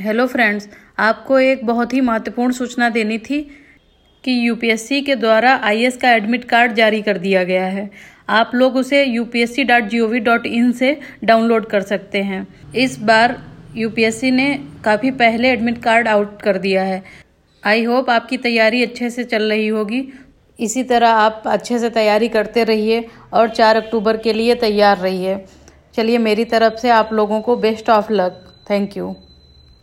Hello friends आपको एक बहुत ही महत्वपूर्ण सूचना देनी थी कि यूपीएससी के द्वारा आईएएस का एडमिट कार्ड जारी कर दिया गया है। आप लोग उसे upsc.gov.in से डाउनलोड कर सकते हैं। इस बार यूपीएससी ने काफ़ी पहले एडमिट कार्ड आउट कर दिया है। आई होप आपकी तैयारी अच्छे से चल रही होगी। इसी तरह आप अच्छे से तैयारी करते रहिए और चार अक्टूबर के लिए तैयार रहिए। चलिए मेरी तरफ़ से आप लोगों को best of luck thank you